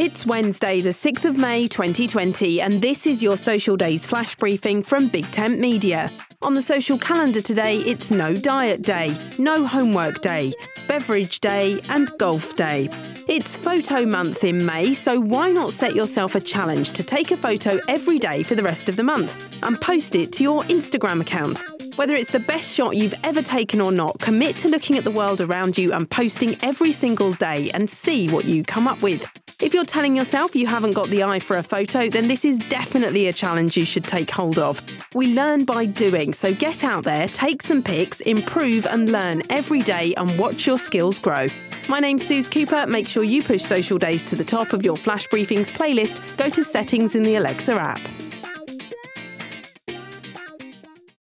It's Wednesday, the 6th of May 2020, and this is your Social Days flash briefing from Big Tent Media. On the social calendar today, it's no diet day, no homework day, beverage day, and golf day. It's photo month in May, so why not set yourself a challenge to take a photo every day for the rest of the month and post it to your Instagram account? Whether it's the best shot you've ever taken or not, commit to looking at the world around you and posting every single day and see what you come up with. If you're telling yourself you haven't got the eye for a photo, then this is definitely a challenge you should take hold of. We learn by doing, so get out there, take some pics, improve and learn every day and watch your skills grow. My name's Suze Cooper. Make sure you push Social Days to the top of your Flash Briefings playlist. Go to settings in the Alexa app.